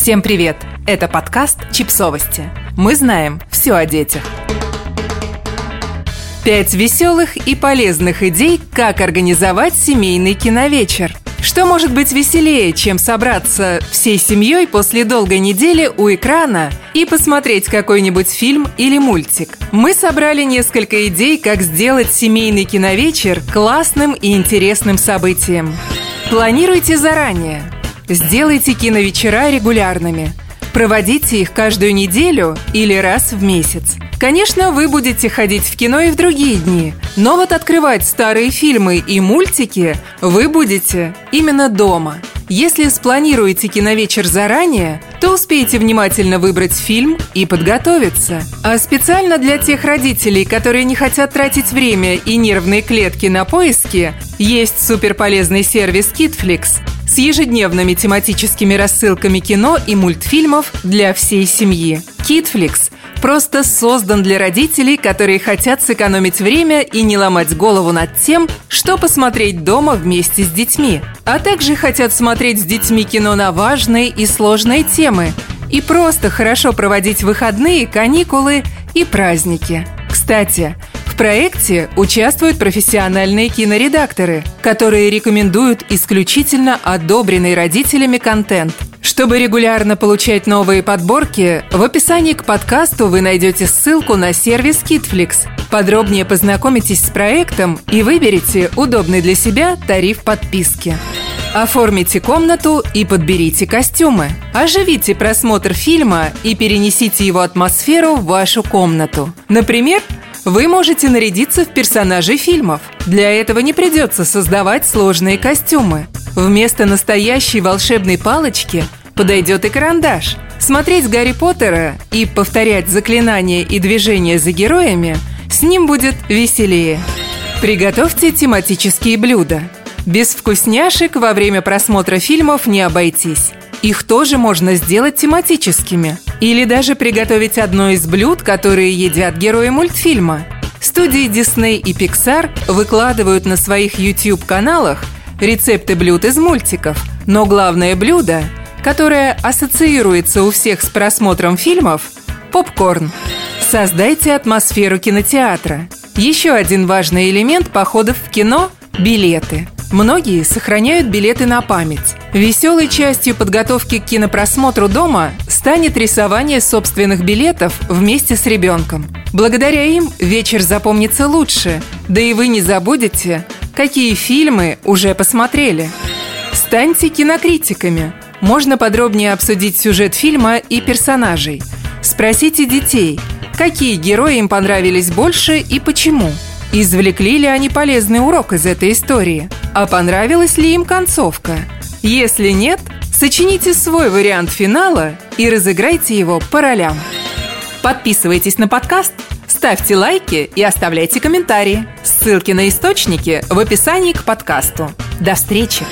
Всем привет! Это подкаст «Чипсовости». Мы знаем все о детях. Пять веселых и полезных идей, как организовать семейный киновечер. Что может быть веселее, чем собраться всей семьей после долгой недели у экрана и посмотреть какой-нибудь фильм или мультик? Мы собрали несколько идей, как сделать семейный киновечер классным и интересным событием. Планируйте заранее. Сделайте киновечера регулярными. Проводите их каждую неделю или раз в месяц. Конечно, вы будете ходить в кино и в другие дни, но вот открывать старые фильмы и мультики вы будете именно дома. Если спланируете киновечер заранее, то успеете внимательно выбрать фильм и подготовиться. А специально для тех родителей, которые не хотят тратить время и нервные клетки на поиски, есть суперполезный сервис KidFlix с ежедневными тематическими рассылками кино и мультфильмов для всей семьи. KidFlix просто создан для родителей, которые хотят сэкономить время и не ломать голову над тем, что посмотреть дома вместе с детьми, а также хотят смотреть с детьми кино на важные и сложные темы и просто хорошо проводить выходные, каникулы и праздники. Кстати, проекте участвуют профессиональные киноредакторы, которые рекомендуют исключительно одобренный родителями контент. Чтобы регулярно получать новые подборки, в описании к подкасту вы найдете ссылку на сервис KidFlix. Подробнее познакомитесь с проектом и выберите удобный для себя тариф подписки. Оформите комнату и подберите костюмы. Оживите просмотр фильма и перенесите его атмосферу в вашу комнату. Например, вы можете нарядиться в персонажей фильмов. Для этого не придется создавать сложные костюмы. Вместо настоящей волшебной палочки подойдет и карандаш. Смотреть Гарри Поттера и повторять заклинания и движения за героями с ним будет веселее. Приготовьте тематические блюда. Без вкусняшек во время просмотра фильмов не обойтись. Их тоже можно сделать тематическими. Или даже приготовить одно из блюд, которые едят герои мультфильма. Студии Disney и Pixar выкладывают на своих YouTube-каналах рецепты блюд из мультиков. Но главное блюдо, которое ассоциируется у всех с просмотром фильмов – попкорн. Создайте атмосферу кинотеатра. Еще один важный элемент походов в кино – билеты – Многие сохраняют билеты на память. Веселой частью подготовки к кинопросмотру дома станет рисование собственных билетов вместе с ребенком. Благодаря им вечер запомнится лучше, да и вы не забудете, какие фильмы уже посмотрели. Станьте кинокритиками. Можно подробнее обсудить сюжет фильма и персонажей. Спросите детей, какие герои им понравились больше и почему. Извлекли ли они полезный урок из этой истории – а понравилась ли им концовка? Если нет, сочините свой вариант финала и разыграйте его по ролям. Подписывайтесь на подкаст, ставьте лайки и оставляйте комментарии. Ссылки на источники в описании к подкасту. До встречи!